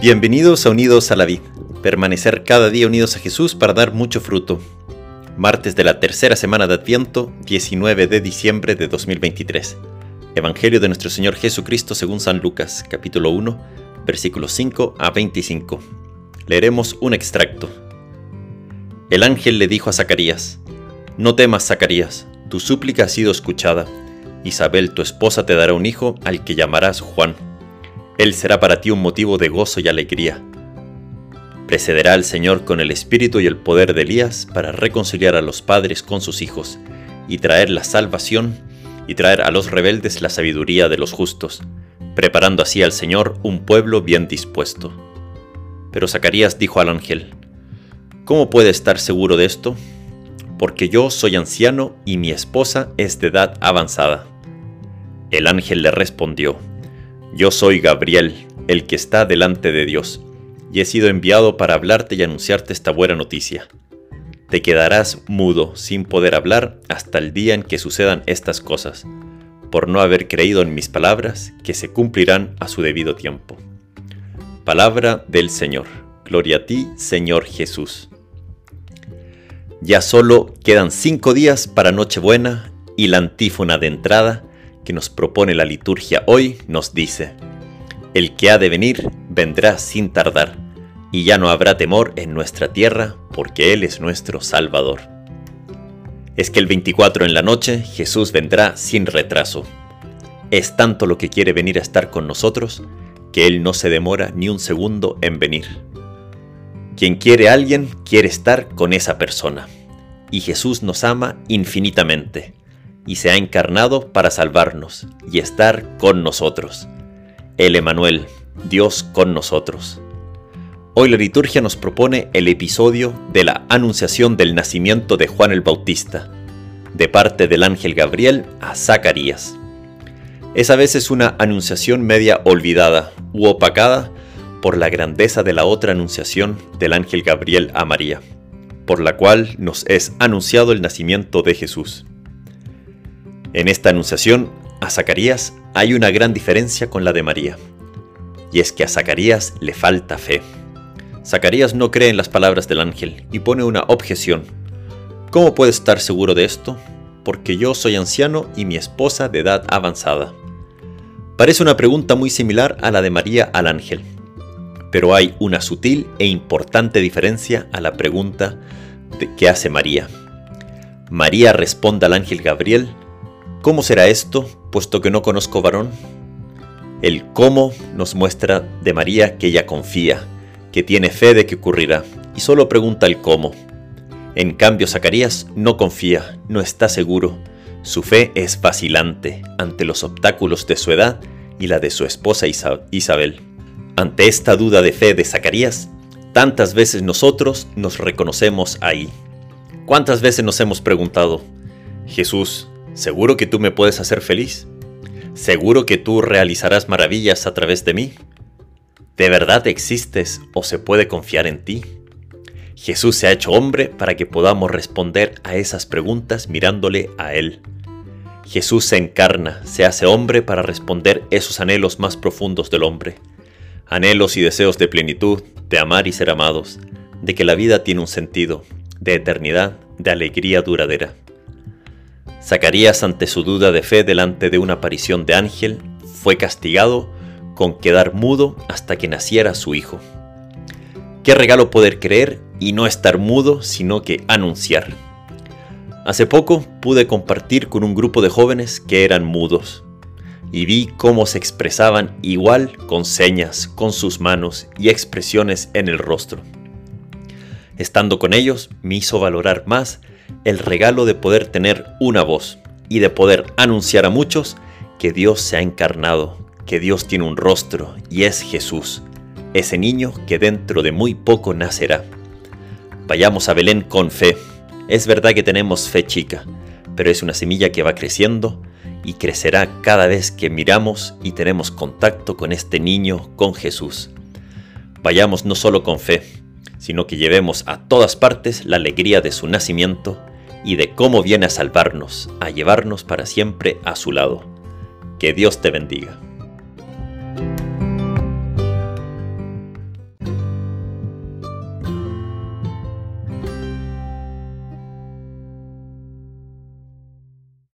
Bienvenidos a Unidos a la Vid, permanecer cada día unidos a Jesús para dar mucho fruto. Martes de la tercera semana de Adviento, 19 de diciembre de 2023. Evangelio de nuestro Señor Jesucristo según San Lucas, capítulo 1, versículos 5 a 25. Leeremos un extracto. El ángel le dijo a Zacarías, No temas, Zacarías, tu súplica ha sido escuchada. Isabel, tu esposa, te dará un hijo al que llamarás Juan. Él será para ti un motivo de gozo y alegría. Precederá al Señor con el espíritu y el poder de Elías para reconciliar a los padres con sus hijos y traer la salvación y traer a los rebeldes la sabiduría de los justos, preparando así al Señor un pueblo bien dispuesto. Pero Zacarías dijo al ángel, ¿Cómo puede estar seguro de esto? Porque yo soy anciano y mi esposa es de edad avanzada. El ángel le respondió, yo soy Gabriel, el que está delante de Dios, y he sido enviado para hablarte y anunciarte esta buena noticia. Te quedarás mudo, sin poder hablar, hasta el día en que sucedan estas cosas, por no haber creído en mis palabras, que se cumplirán a su debido tiempo. Palabra del Señor. Gloria a ti, Señor Jesús. Ya solo quedan cinco días para Nochebuena y la antífona de entrada que nos propone la liturgia hoy nos dice, El que ha de venir vendrá sin tardar, y ya no habrá temor en nuestra tierra, porque Él es nuestro Salvador. Es que el 24 en la noche Jesús vendrá sin retraso. Es tanto lo que quiere venir a estar con nosotros, que Él no se demora ni un segundo en venir. Quien quiere a alguien quiere estar con esa persona. Y Jesús nos ama infinitamente y se ha encarnado para salvarnos y estar con nosotros. El Emanuel, Dios con nosotros. Hoy la liturgia nos propone el episodio de la anunciación del nacimiento de Juan el Bautista, de parte del ángel Gabriel a Zacarías. Es a veces una anunciación media olvidada u opacada por la grandeza de la otra anunciación del ángel Gabriel a María, por la cual nos es anunciado el nacimiento de Jesús. En esta anunciación a Zacarías hay una gran diferencia con la de María, y es que a Zacarías le falta fe. Zacarías no cree en las palabras del ángel y pone una objeción. ¿Cómo puede estar seguro de esto? Porque yo soy anciano y mi esposa de edad avanzada. Parece una pregunta muy similar a la de María al ángel, pero hay una sutil e importante diferencia a la pregunta que hace María. María responde al ángel Gabriel ¿Cómo será esto, puesto que no conozco varón? El cómo nos muestra de María que ella confía, que tiene fe de que ocurrirá, y solo pregunta el cómo. En cambio, Zacarías no confía, no está seguro. Su fe es vacilante ante los obstáculos de su edad y la de su esposa Isabel. Ante esta duda de fe de Zacarías, tantas veces nosotros nos reconocemos ahí. ¿Cuántas veces nos hemos preguntado, Jesús, ¿Seguro que tú me puedes hacer feliz? ¿Seguro que tú realizarás maravillas a través de mí? ¿De verdad existes o se puede confiar en ti? Jesús se ha hecho hombre para que podamos responder a esas preguntas mirándole a Él. Jesús se encarna, se hace hombre para responder esos anhelos más profundos del hombre. Anhelos y deseos de plenitud, de amar y ser amados, de que la vida tiene un sentido, de eternidad, de alegría duradera. Zacarías, ante su duda de fe delante de una aparición de ángel, fue castigado con quedar mudo hasta que naciera su hijo. Qué regalo poder creer y no estar mudo, sino que anunciar. Hace poco pude compartir con un grupo de jóvenes que eran mudos y vi cómo se expresaban igual con señas, con sus manos y expresiones en el rostro. Estando con ellos me hizo valorar más el regalo de poder tener una voz y de poder anunciar a muchos que Dios se ha encarnado, que Dios tiene un rostro y es Jesús, ese niño que dentro de muy poco nacerá. Vayamos a Belén con fe. Es verdad que tenemos fe chica, pero es una semilla que va creciendo y crecerá cada vez que miramos y tenemos contacto con este niño, con Jesús. Vayamos no solo con fe, sino que llevemos a todas partes la alegría de su nacimiento y de cómo viene a salvarnos, a llevarnos para siempre a su lado. Que Dios te bendiga.